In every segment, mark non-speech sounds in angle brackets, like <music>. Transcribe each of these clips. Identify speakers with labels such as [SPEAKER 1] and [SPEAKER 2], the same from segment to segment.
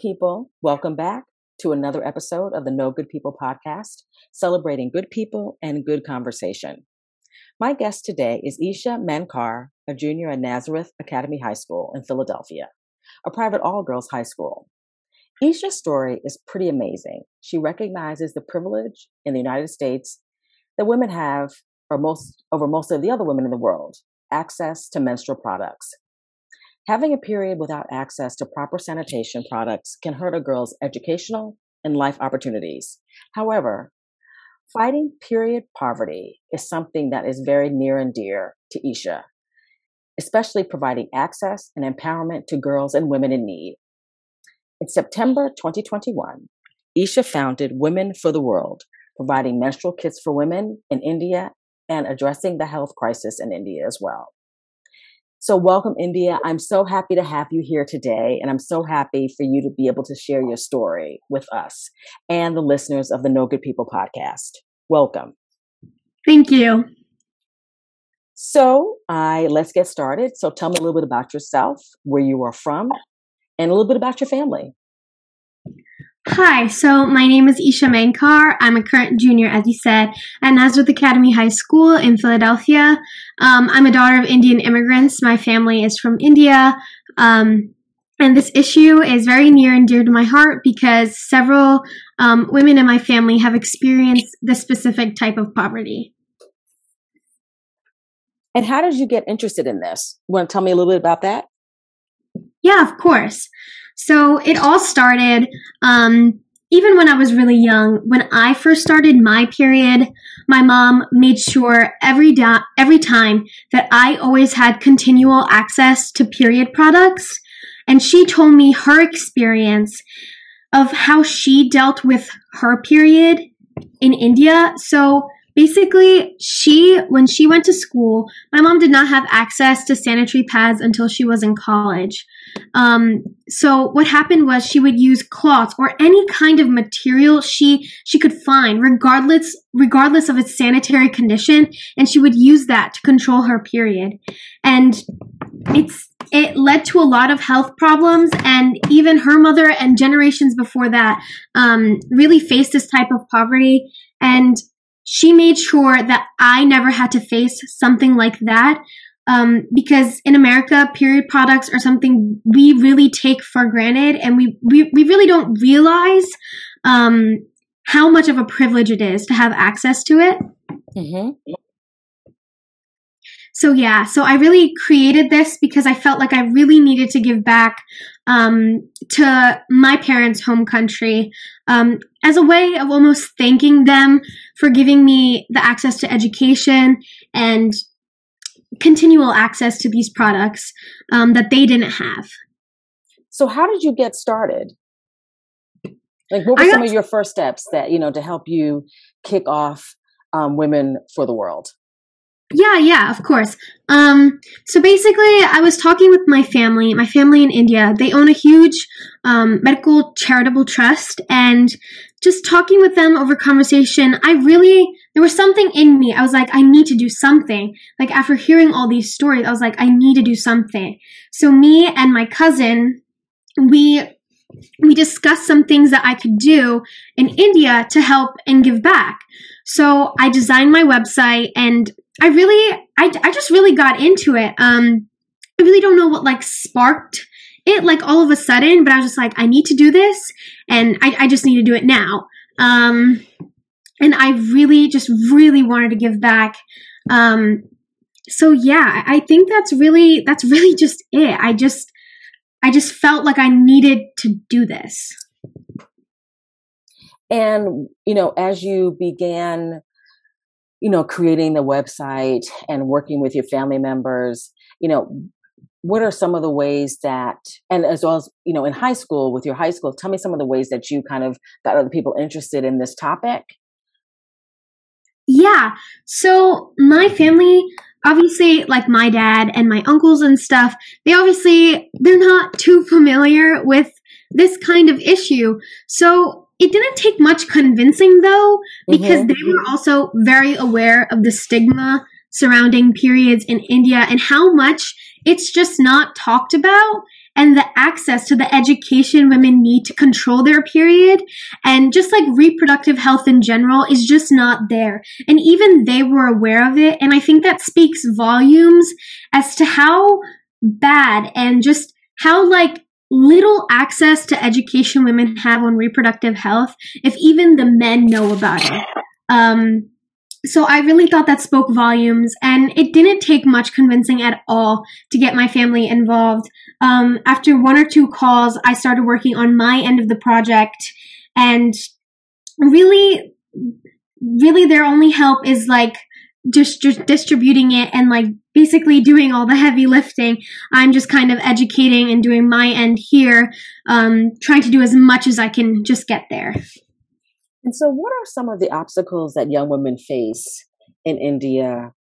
[SPEAKER 1] People. Welcome back to another episode of the No Good People podcast, celebrating good people and good conversation. My guest today is Isha Mankar, a junior at Nazareth Academy High School in Philadelphia, a private all girls high school. Isha's story is pretty amazing. She recognizes the privilege in the United States that women have or most over most of the other women in the world, access to menstrual products. Having a period without access to proper sanitation products can hurt a girl's educational and life opportunities. However, fighting period poverty is something that is very near and dear to Isha, especially providing access and empowerment to girls and women in need. In September 2021, Isha founded Women for the World, providing menstrual kits for women in India and addressing the health crisis in India as well. So, welcome, Isha. I'm so happy to have you here today, and I'm so happy for you to be able to share your story with us and the listeners of the No Good People podcast. Welcome.
[SPEAKER 2] Thank you.
[SPEAKER 1] So, I let's get started. So, tell me a little bit about yourself, where you are from, and a little bit about your family.
[SPEAKER 2] Hi, so my name is Isha Mankar. I'm a current junior, as you said, at Nazareth Academy High School in Philadelphia. Um, I'm a daughter of Indian immigrants. My family is from India. Um, and this issue is very near and dear to my heart because several um, women in my family have experienced this specific type of poverty.
[SPEAKER 1] And how did you get interested in this? You want to tell me a little bit about that?
[SPEAKER 2] Yeah, of course. So it all started um, even when I was really young. When I first started my period, my mom made sure every da- every time that I always had continual access to period products, and she told me her experience of how she dealt with her period in India. So basically she when she went to school my mom did not have access to sanitary pads until she was in college um, so what happened was she would use cloths or any kind of material she she could find regardless regardless of its sanitary condition and she would use that to control her period and it's it led to a lot of health problems and even her mother and generations before that um, really faced this type of poverty and she made sure that I never had to face something like that. Um, because in America, period products are something we really take for granted and we, we, we really don't realize, um, how much of a privilege it is to have access to it. Mm-hmm. So yeah, so I really created this because I felt like I really needed to give back um, to my parents' home country um, as a way of almost thanking them for giving me the access to education and continual access to these products um, that they didn't have.
[SPEAKER 1] So, how did you get started? Like, what were some of your first steps that you know to help you kick off um, Women for the World?
[SPEAKER 2] Yeah, yeah, of course. Um, so basically, I was talking with my family, my family in India. They own a huge um, medical charitable trust, and just talking with them over conversation, I really, there was something in me. I was like, I need to do something. Like, after hearing all these stories, I was like, I need to do something. So, me and my cousin, we we discussed some things that I could do in India to help and give back. So I designed my website and I really, I, I just really got into it. Um, I really don't know what like sparked it like all of a sudden, but I was just like, I need to do this and I, I just need to do it now. Um, and I really just really wanted to give back. Um, so yeah, I think that's really, that's really <laughs> just it. I just, I just felt like I needed to do this.
[SPEAKER 1] And, you know, as you began you know, creating the website and working with your family members, you know, what are some of the ways that, and as well as, you know, in high school with your high school, tell me some of the ways that you kind of got other people interested in this topic?
[SPEAKER 2] Yeah. So my family, obviously, like my dad and my uncles and stuff, they obviously, they're not too familiar with this kind of issue. So it didn't take much convincing though, because mm-hmm. they were also very aware of the stigma surrounding periods in India and how much it's just not talked about and the access to the education women need to control their period and just like reproductive health in general is just not there. And even they were aware of it. And I think that speaks volumes as to how bad and just how like little access to education women have on reproductive health if even the men know about it. Um, so I really thought that spoke volumes, and it didn't take much convincing at all to get my family involved. Um, after one or two calls, I started working on my end of the project, and really, really, their only help is like just, just distributing it and like basically doing all the heavy lifting. I'm just kind of educating and doing my end here, um, trying to do as much as I can just get there.
[SPEAKER 1] And so, what are some of the obstacles that young women face in India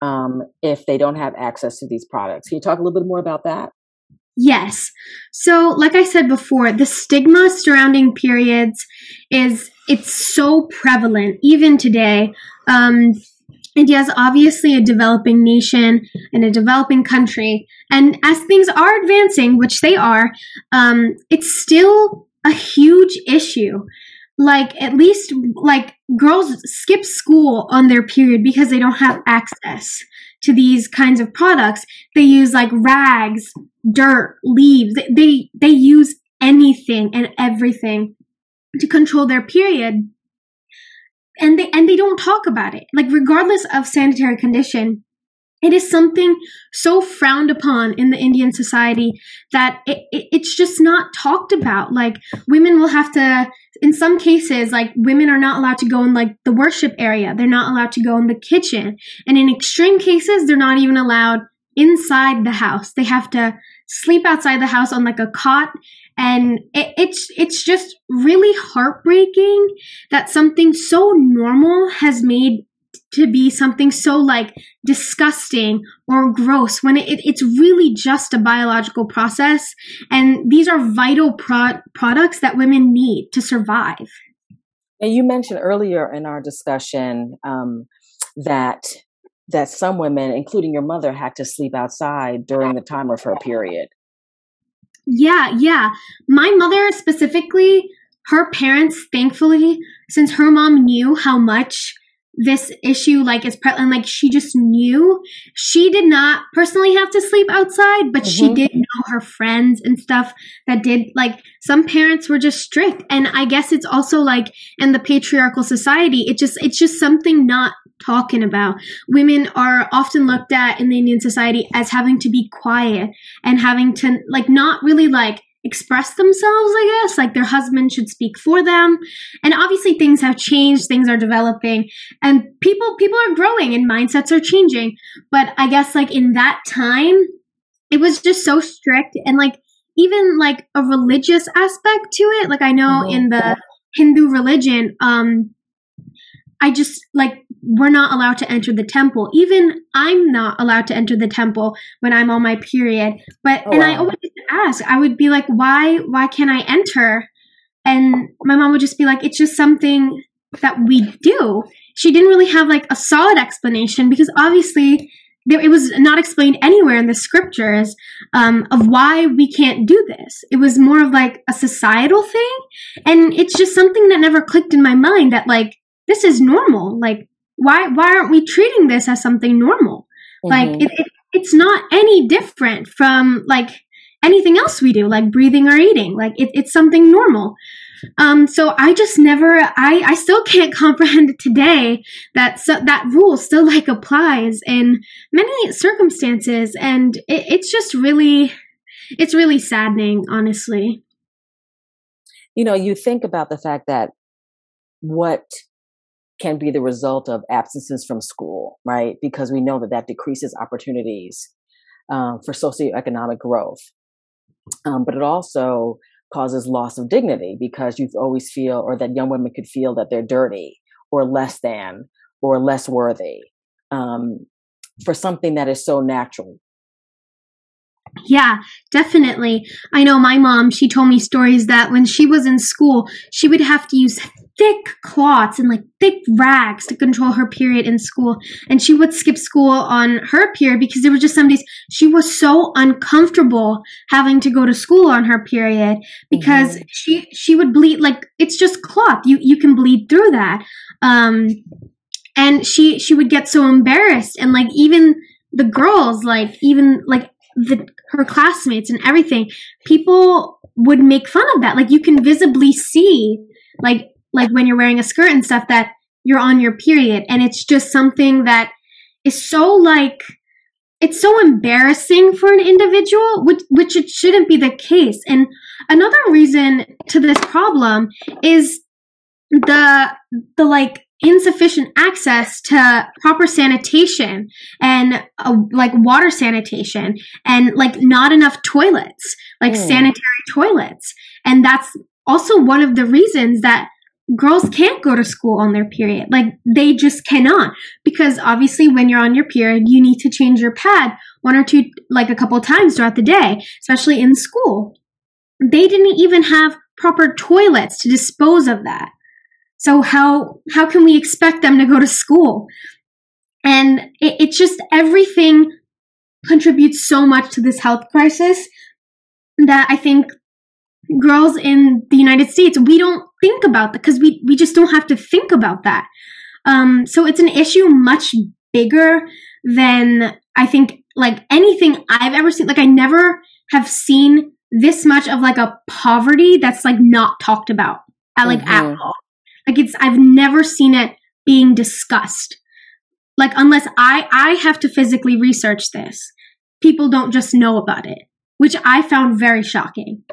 [SPEAKER 1] um, if they don't have access to these products? Can you talk a little bit more about that?
[SPEAKER 2] Yes. So, like I said before, the stigma surrounding periods is it's so prevalent even today. Um, India is obviously a developing nation and a developing country, and as things are advancing, which they are, um, it's still a huge issue like at least like girls skip school on their period because they don't have access to these kinds of products. They use like rags dirt leaves. They they use anything and everything to control their period. And they and they don't talk about it. Like regardless of sanitary condition it is something so frowned upon in the Indian society that it, it, it's just not talked about. Like women will have to, in some cases, like women are not allowed to go in like the worship area. They're not allowed to go in the kitchen. And in extreme cases, they're not even allowed inside the house. They have to sleep outside the house on like a cot. And it, it's, it's just really heartbreaking that something so normal has made to be something so like disgusting or gross when it, it's really just a biological process. And these are vital pro- products that women need to survive.
[SPEAKER 1] And you mentioned earlier in our discussion um, that that some women including your mother had to sleep outside during the time of her period.
[SPEAKER 2] Yeah yeah. My mother specifically her parents thankfully since her mom knew how much this issue like is pre- and like she just knew. She did not personally have to sleep outside but mm-hmm. she did know her friends and stuff that did like some parents were just strict. And i guess it's also like in the patriarchal society it just it's just something not talking about. Women are often looked at in the indian society as having to be quiet and having to like not really like express themselves, I guess. Like their husband should speak for them. And obviously things have changed, things are developing, and people people are growing and mindsets are changing. But I guess like in that time, it was just so strict and like even like a religious aspect to it. Like I know mm-hmm. in the Hindu religion, um I just like we're not allowed to enter the temple. Even I'm not allowed to enter the temple when I'm on my period. But oh, and wow. I always ask, I would be like, why why can't I enter? And my mom would just be like, it's just something that we do. She didn't really have like a solid explanation because obviously there, it was not explained anywhere in the scriptures um, of why we can't do this. It was more of like a societal thing, and it's just something that never clicked in my mind that like this is normal. Like why why aren't we treating this as something normal? Mm-hmm. Like it, it, it's not any different from like anything else we do, like breathing or eating. Like it, it's something normal. Um, so I just never, I, I still can't <laughs> comprehend today that so, that rule still like applies in many circumstances, and it, it's just really, it's really saddening, honestly.
[SPEAKER 1] You know, you think about the fact that what can be the result of absences from school, right? Because we know that that decreases opportunities um, for socioeconomic growth. Um, but it also causes loss of dignity because you always feel, or that young women could feel that they're dirty or less than or less worthy um, for something that is so natural.
[SPEAKER 2] Yeah, definitely. I know my mom, she told me stories that when she was in school, she would have to use thick cloths and like thick rags to control her period in school. And she would skip school on her period because there were just some days she was so uncomfortable having to go to school on her period because mm-hmm. she she would bleed like it's just cloth. You you can bleed through that. Um and she she would get so embarrassed and like even the girls like even like the her classmates and everything people would make fun of that. Like you can visibly see like like when you're wearing a skirt and stuff that you're on your period. And it's just something that is so like it's so embarrassing for an individual which which it shouldn't be the case. And another reason to this problem is the the like insufficient access to proper sanitation and uh, like water sanitation and like not enough toilets like mm. sanitary toilets and that's also one of the reasons that girls can't go to school on their period. Like they just cannot because obviously when you're on your period, you need to change your pad one or two, like a couple times throughout the day, especially in school. They didn't even have proper toilets to dispose of that. So how, how can we expect them to go to school? And it, it's just everything contributes so much to this health crisis that I think girls in the United States, we don't think about that because we, we just don't have to think about that. Um, so it's an issue much bigger than I think like anything I've ever seen. Like I never have seen this much of like a poverty that's like not talked about at like mm-hmm. at all. Like it's I've never seen it being discussed. Like unless I I have to physically research this, people don't just know about it, which I found very shocking.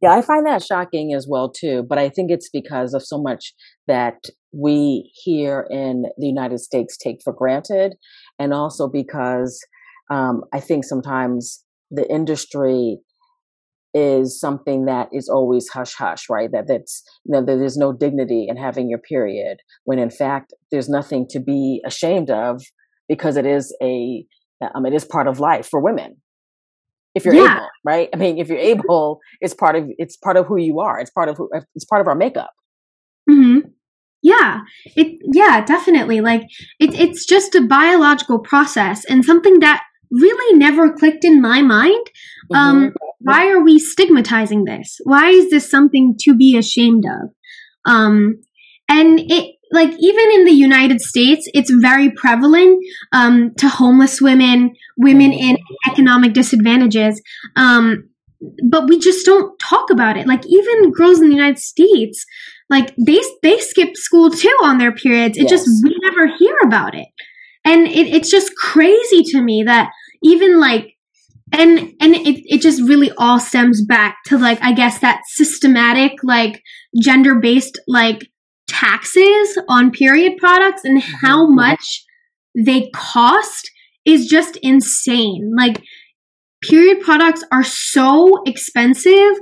[SPEAKER 1] Yeah, I find that shocking as well too, but I think it's because of so much that we here in the United States take for granted, and also because um, I think sometimes the industry is something that is always hush hush, right? That that's you know that there's no dignity in having your period, when in fact there's nothing to be ashamed of because it is a um, it is part of life for women if you're yeah. able, right? I mean, if you're able, it's part of it's part of who you are. It's part of who it's part of our makeup.
[SPEAKER 2] Hmm. Yeah. It. Yeah. Definitely. Like it. It's just a biological process and something that really never clicked in my mind. Um. Mm-hmm. Why are we stigmatizing this? Why is this something to be ashamed of? Um. And it like even in the United States, it's very prevalent um, to homeless women, women in economic disadvantages. Um, but we just don't talk about it. Like even girls in the United States, like they they skip school too on their periods. It yes. just we never hear about it, and it, it's just crazy to me that even like and and it, it just really all stems back to like i guess that systematic like gender based like taxes on period products and mm-hmm. how mm-hmm. much they cost is just insane. Like, period products are so expensive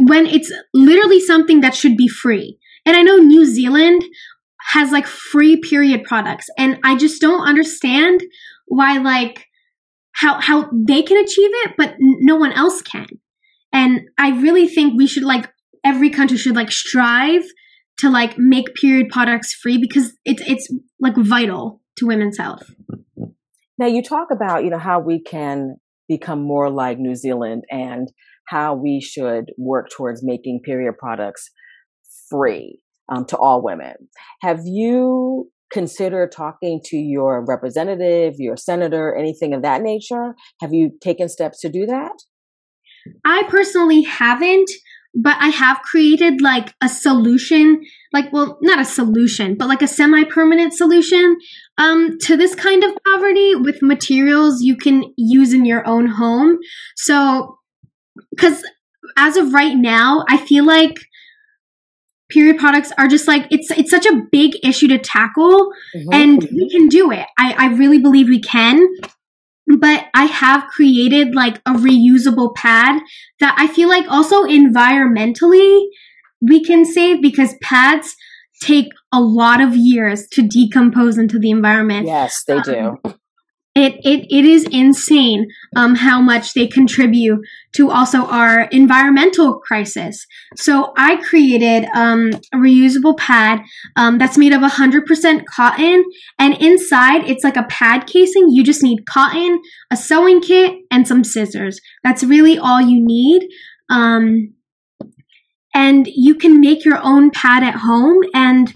[SPEAKER 2] when it's literally something that should be free. And I know New Zealand has like free period products, and I just don't understand why, like, how how they can achieve it, but no one else can. And I really think we should like every country should like strive to like make period products free because it's it's like vital to women's health.
[SPEAKER 1] Now you talk about, you know, how we can become more like New Zealand and how we should work towards making period products free um, to all women. Have you considered talking to your representative, your senator, anything of that nature? Have you taken steps to do that?
[SPEAKER 2] I personally haven't but I have created like a solution, like, well, not a solution, but like a semi permanent solution um, to this kind of poverty with materials you can use in your own home. So, because as of right now, I feel like period products are just like it's it's such a big issue to tackle mm-hmm. and we can do it I, I really believe we can but I have created like a reusable pad that I feel like also environmentally we can save because pads take a lot of years to decompose into the environment.
[SPEAKER 1] Yes, they do. Um,
[SPEAKER 2] it it, it is insane um, how much they contribute to also our environmental crisis. So I created um, a reusable pad um, that's made of 100% cotton, and inside it's like a pad casing. You just need cotton, a sewing kit, and some scissors. That's really all you need. Um, and you can make your own pad at home, and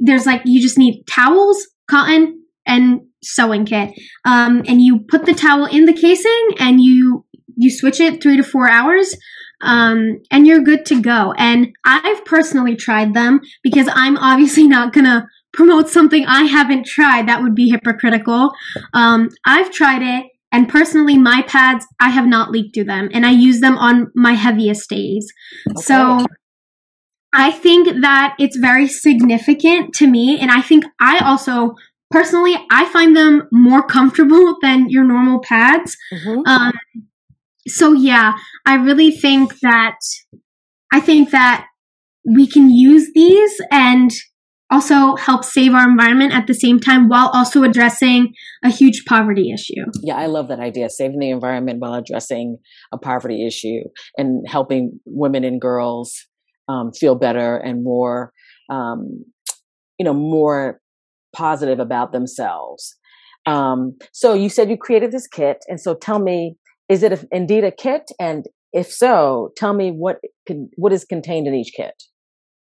[SPEAKER 2] there's like you just need towels, cotton, and sewing kit. Um, and you put the towel in the casing and you you switch it three to four hours. Um, and you're good to go. And I've personally tried them because I'm obviously not gonna promote something I haven't tried. That would be hypocritical. Um, I've tried it, and personally, my pads, I have not leaked through them, and I use them on my heaviest days. Okay. So I think that it's very significant to me, and I think I also personally, I find them more comfortable <laughs> than your normal pads. Mm-hmm. Um, so yeah, I really think that I think that we can use these and also help save our environment at the same time while also addressing a huge poverty issue.
[SPEAKER 1] Yeah, I love that idea, saving the environment while addressing a poverty issue and helping women and girls um, feel better and more, um, you know, more positive about themselves. Um, so you said you created this kit, and so tell me, is it a, indeed a kit? And if so, tell me what can, what is contained in each kit.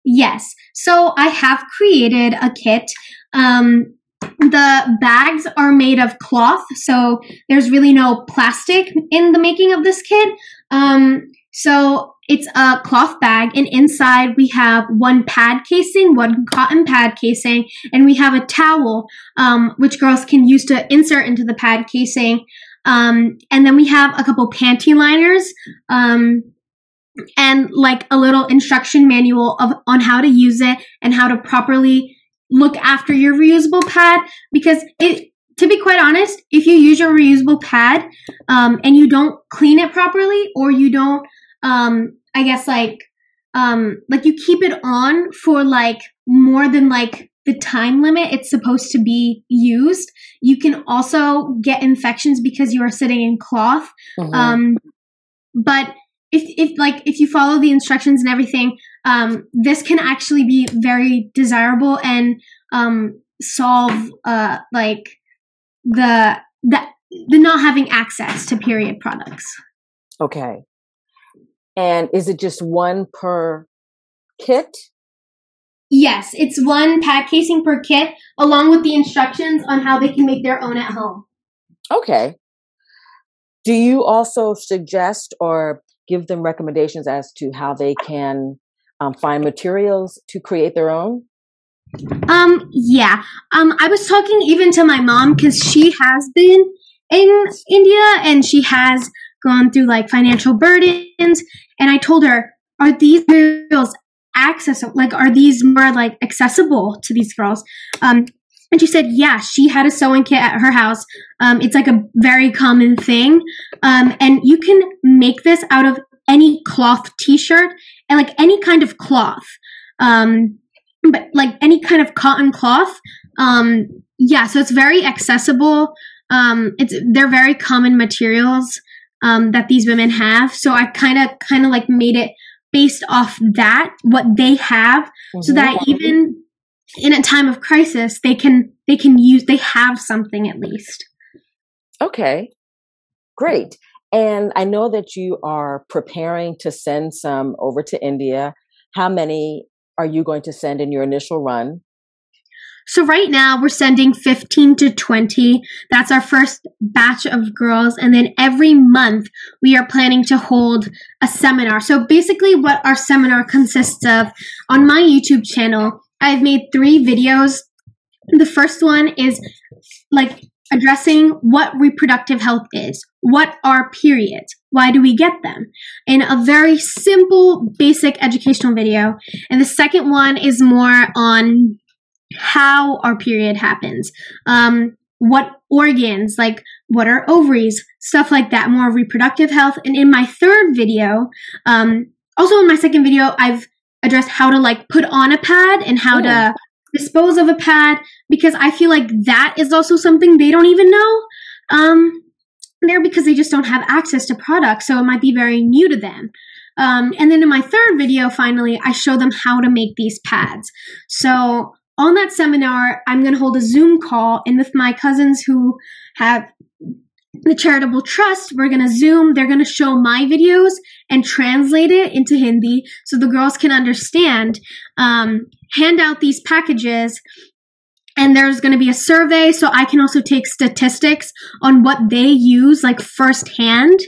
[SPEAKER 2] Yes, so I have created a kit. Um, the bags are made of cloth, so there's really no plastic in the making of this kit. Um, so it's a cloth bag, and inside we have one pad casing, one cotton pad casing, and we have a towel, um, which girls can use to insert into the pad casing. Um, and then we have a couple panty liners, um, and like a little instruction manual of on how to use it and how to properly look after your reusable pad because it to be quite honest if you use your reusable pad um, and you don't clean it properly or you don't um, I guess like um like you keep it on for like more than like the time limit it's supposed to be used. You can also get infections because you are sitting in cloth. Mm-hmm. Um but if if like if you follow the instructions and everything, um this can actually be very desirable and um solve uh like the the the not having access to period products.
[SPEAKER 1] Okay. And is it just one per kit?
[SPEAKER 2] Yes, it's one pad casing per kit, along with the instructions on how they can make their own at home.
[SPEAKER 1] Okay. Do you also suggest or give them recommendations as to how they can um, find materials to create their own?
[SPEAKER 2] Um, yeah. Um, I was talking even to my mom because she has been in India and she has gone through like financial burdens. And I told her, are these materials accessible? Like, are these more like accessible to these girls? Um, and she said, yeah, she had a sewing kit at her house. Um, it's like a very common thing. Um, and you can make this out of any cloth t-shirt and like any kind of cloth. Um, but like any kind of cotton cloth. Um, yeah, so it's very accessible. Um, it's, they're very common materials um, that these women have. So I kind of kind of like made it based off that what they have, mm-hmm. so that even in a time of crisis, they can they can use they have something at least.
[SPEAKER 1] Okay, great. And I know that you are preparing to send some over to India. How many are you going to send in your initial run?
[SPEAKER 2] So right now we're sending 15 to 20. That's our first batch of girls. And then every month we are planning to hold a seminar. So basically what our seminar consists of on my YouTube channel, I've made three videos. The first one is like addressing what reproductive health is. What are periods? Why do we get them? In a very simple, basic educational video. And the second one is more on how our period happens, um, what organs, like what are ovaries, stuff like that, more reproductive health. And in my third video, um, also in my second video, I've addressed how to like put on a pad and how to dispose of a pad because I feel like that is also something they don't even know. um, they're because they just don't have access to products, so it might be very new to them. Um, and then in my third video, finally, I show them how to make these pads. So on that seminar, I'm going to hold a Zoom call, and with my cousins who have the charitable trust, we're going to Zoom. They're going to show my videos and translate it into Hindi so the girls can understand. Um, hand out these packages and there's going to be a survey so i can also take statistics on what they use like firsthand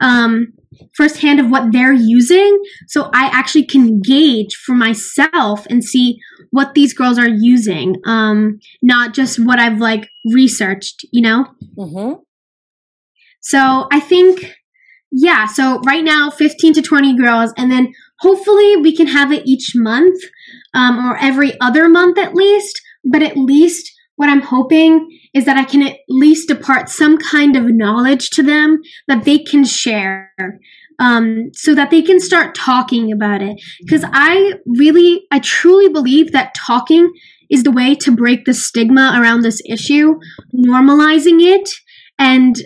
[SPEAKER 2] um, firsthand of what they're using so i actually can gauge for myself and see what these girls are using um, not just what i've like researched you know mm-hmm. so i think yeah so right now 15 to 20 girls and then hopefully we can have it each month um, or every other month at least but at least what I'm hoping is that I can at least depart some kind of knowledge to them that they can share um, so that they can start talking about it. Because I really, I truly believe that talking is the way to break the stigma around this issue, normalizing it, and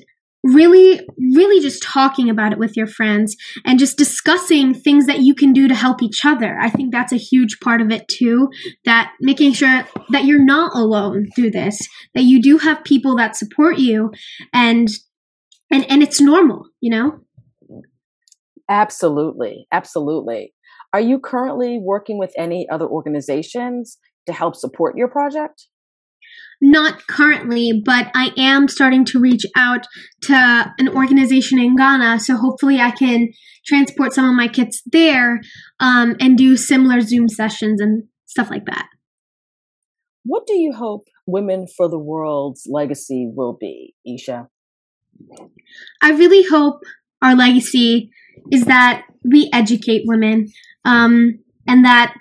[SPEAKER 2] really, really just talking about it with your friends and just discussing things that you can do to help each other. I think that's a huge part of it too. That making sure that you're not alone through this, that you do have people that support you and and and it's normal, you know?
[SPEAKER 1] Absolutely. Absolutely. Are you currently working with any other organizations to help support your project?
[SPEAKER 2] Not currently, but I am starting to reach out to an organization in Ghana. So hopefully I can transport some of my kits there um, and do similar Zoom sessions and stuff like that.
[SPEAKER 1] What do you hope Women for the World's legacy will be, Isha?
[SPEAKER 2] I really hope our legacy is that we educate women um, and that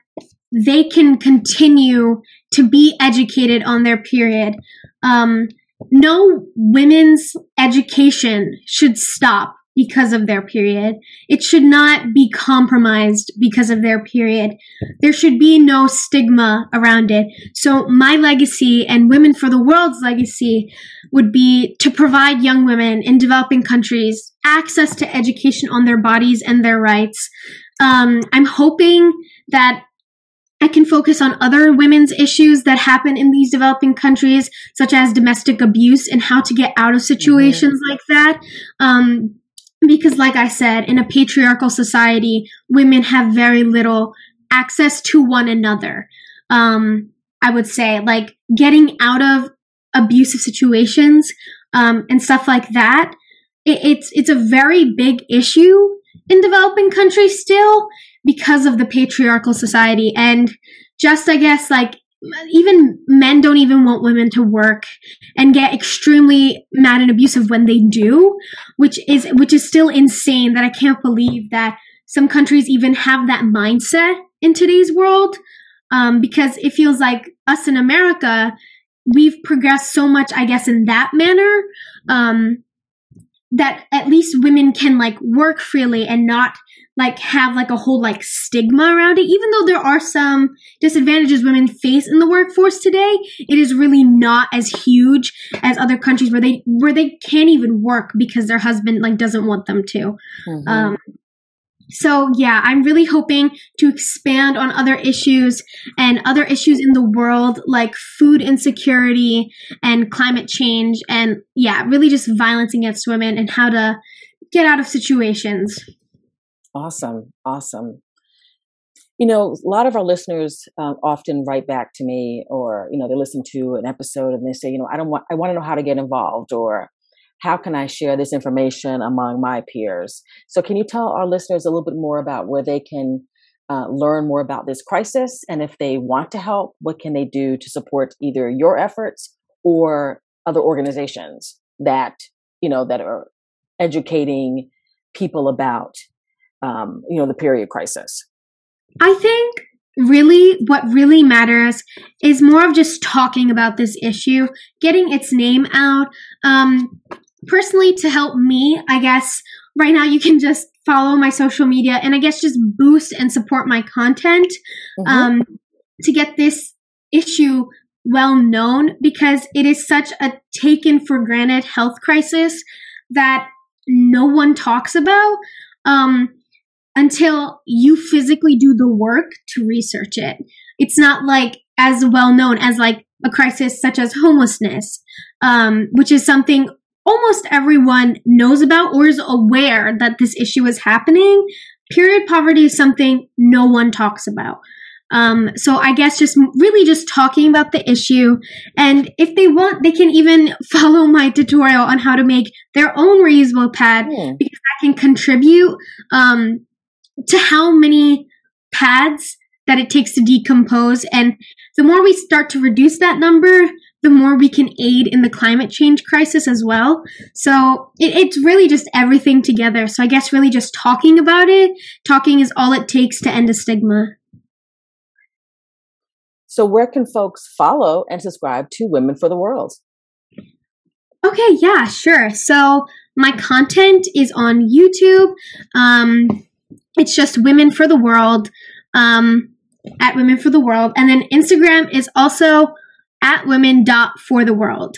[SPEAKER 2] they can continue to be educated on their period. Um, no women's education should stop because of their period. It should not be compromised because of their period. There should be no stigma around it. So my legacy and Women for the World's legacy would be to provide young women in developing countries access to education on their bodies and their rights. Um, I'm hoping that I can focus on other women's issues that happen in these developing countries, such as domestic abuse and how to get out of situations mm-hmm. like that. Um, because, like I said, in a patriarchal society, women have very little access to one another. Um, I would say, like getting out of abusive situations um, and stuff like that. It, it's it's a very big issue in developing countries still because of the patriarchal society. And just I guess like even men don't even want women to work and get extremely mad and abusive when they do which is which is still insane that I can't believe that some countries even have that mindset in today's world. Um, because it feels like us in America we've progressed so much I guess in that manner. Um, that at least women can like work freely and not like have like a whole like stigma around it even though there are some disadvantages women face in the workforce today it is really not as huge as other countries where they where they can't even work because their husband like doesn't want them to mm-hmm. um so yeah i'm really hoping to expand on other issues and other issues in the world like food insecurity and climate change and yeah really just violence against women and how to get out of situations
[SPEAKER 1] Awesome. Awesome. You know, a lot of our listeners uh, often write back to me or, you know, they listen to an episode and they say, you know, I don't want, I want to know how to get involved or how can I share this information among my peers? So can you tell our listeners a little bit more about where they can uh, learn more about this crisis? And if they want to help, what can they do to support either your efforts or other organizations that, you know, that are educating people about um, you know, the period crisis?
[SPEAKER 2] I think really what really matters is more of just talking about this issue, getting its name out. Um, personally, to help me, I guess right now you can just follow my social media and I guess just boost and support my content mm-hmm. um, to get this issue well known because it is such a taken for granted health crisis that no one talks about um, until you physically do the work to research it. It's not like as well known as like a crisis such as homelessness, um, which is something almost everyone knows about or is aware that this issue is happening. Period poverty is something no one talks about. Um, so I guess just really just talking about the issue. And if they want, they can even <laughs> follow my tutorial on how to make their own reusable pad mm. because that can contribute um, to how many pads that it takes to decompose. And the more we start to reduce that number, the more we can aid in the climate change crisis as well. So it, it's really just everything together. So I guess really just talking about it, talking is all it takes to end a stigma.
[SPEAKER 1] So where can folks follow and subscribe to Women for the World?
[SPEAKER 2] Okay, yeah, sure. So my content is on YouTube. Um, it's just Women for the World um, at Women for the World, and then Instagram is also at women dot for the world.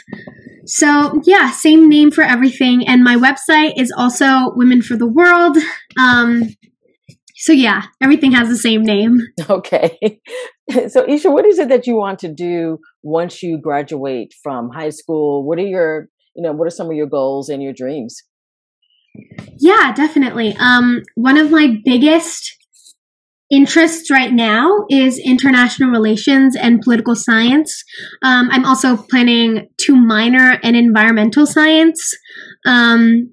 [SPEAKER 2] So yeah, same name for everything, and my website is also Women for the World. Um, so yeah, everything has the same name. <laughs>
[SPEAKER 1] Okay. <laughs> So Isha, what is it that you want to do once you graduate from high school? What are your, you know, what are some of your goals and your dreams?
[SPEAKER 2] Yeah, definitely. Um, one of my biggest interests right now is international relations and political science. Um, I'm also planning to minor in environmental science. Um,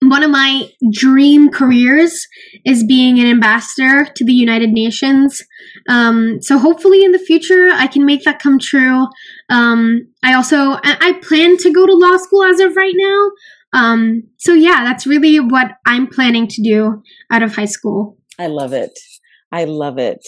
[SPEAKER 2] one of my dream careers is being an ambassador to the United Nations. Um, so hopefully in the future I can make that come true. Um, I also I plan to go to law school as of right now. Um, so yeah, that's really what I'm planning to do out of high school.
[SPEAKER 1] I love it. I love it.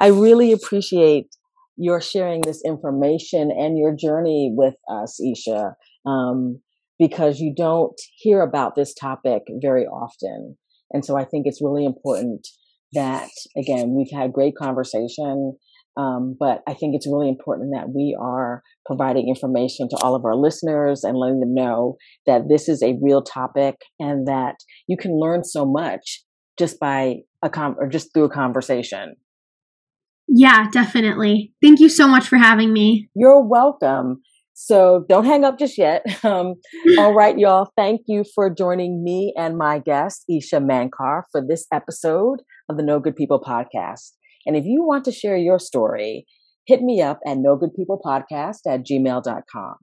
[SPEAKER 1] I really appreciate your sharing this information and your journey with us, Isha, um, because you don't hear about this topic very often. And so I think it's really important that, again, we've had great conversation, um, but I think it's really important that we are providing information to all of our listeners and letting them know that this is a real topic and that you can learn so much just by a com or just through a conversation.
[SPEAKER 2] Yeah, definitely. Thank you so much for having me.
[SPEAKER 1] You're welcome. So don't hang up just yet. <laughs> Um, <laughs> all right, y'all. Thank you for joining me and my guest, Isha Mankar, for this episode of the No Good People podcast. And if you want to share your story, hit me up at no good people podcast at gmail.com.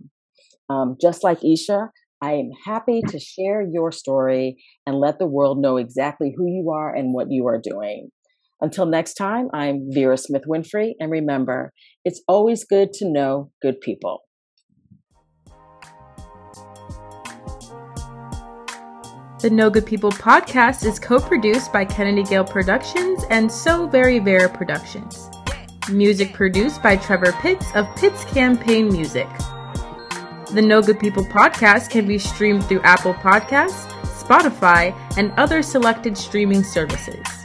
[SPEAKER 1] Um, just like Isha, I am happy to share your story and let the world know exactly who you are and what you are doing. Until next time, I'm Vera Smith Winfrey, and remember, it's always good to know good people.
[SPEAKER 3] The No Good People podcast is co produced by Kennedy Gale Productions and So Very Vera Productions. Music produced by Trevor Pitts of Pitts Campaign Music. The No Good People podcast can be streamed through Apple Podcasts, Spotify, and other selected streaming services.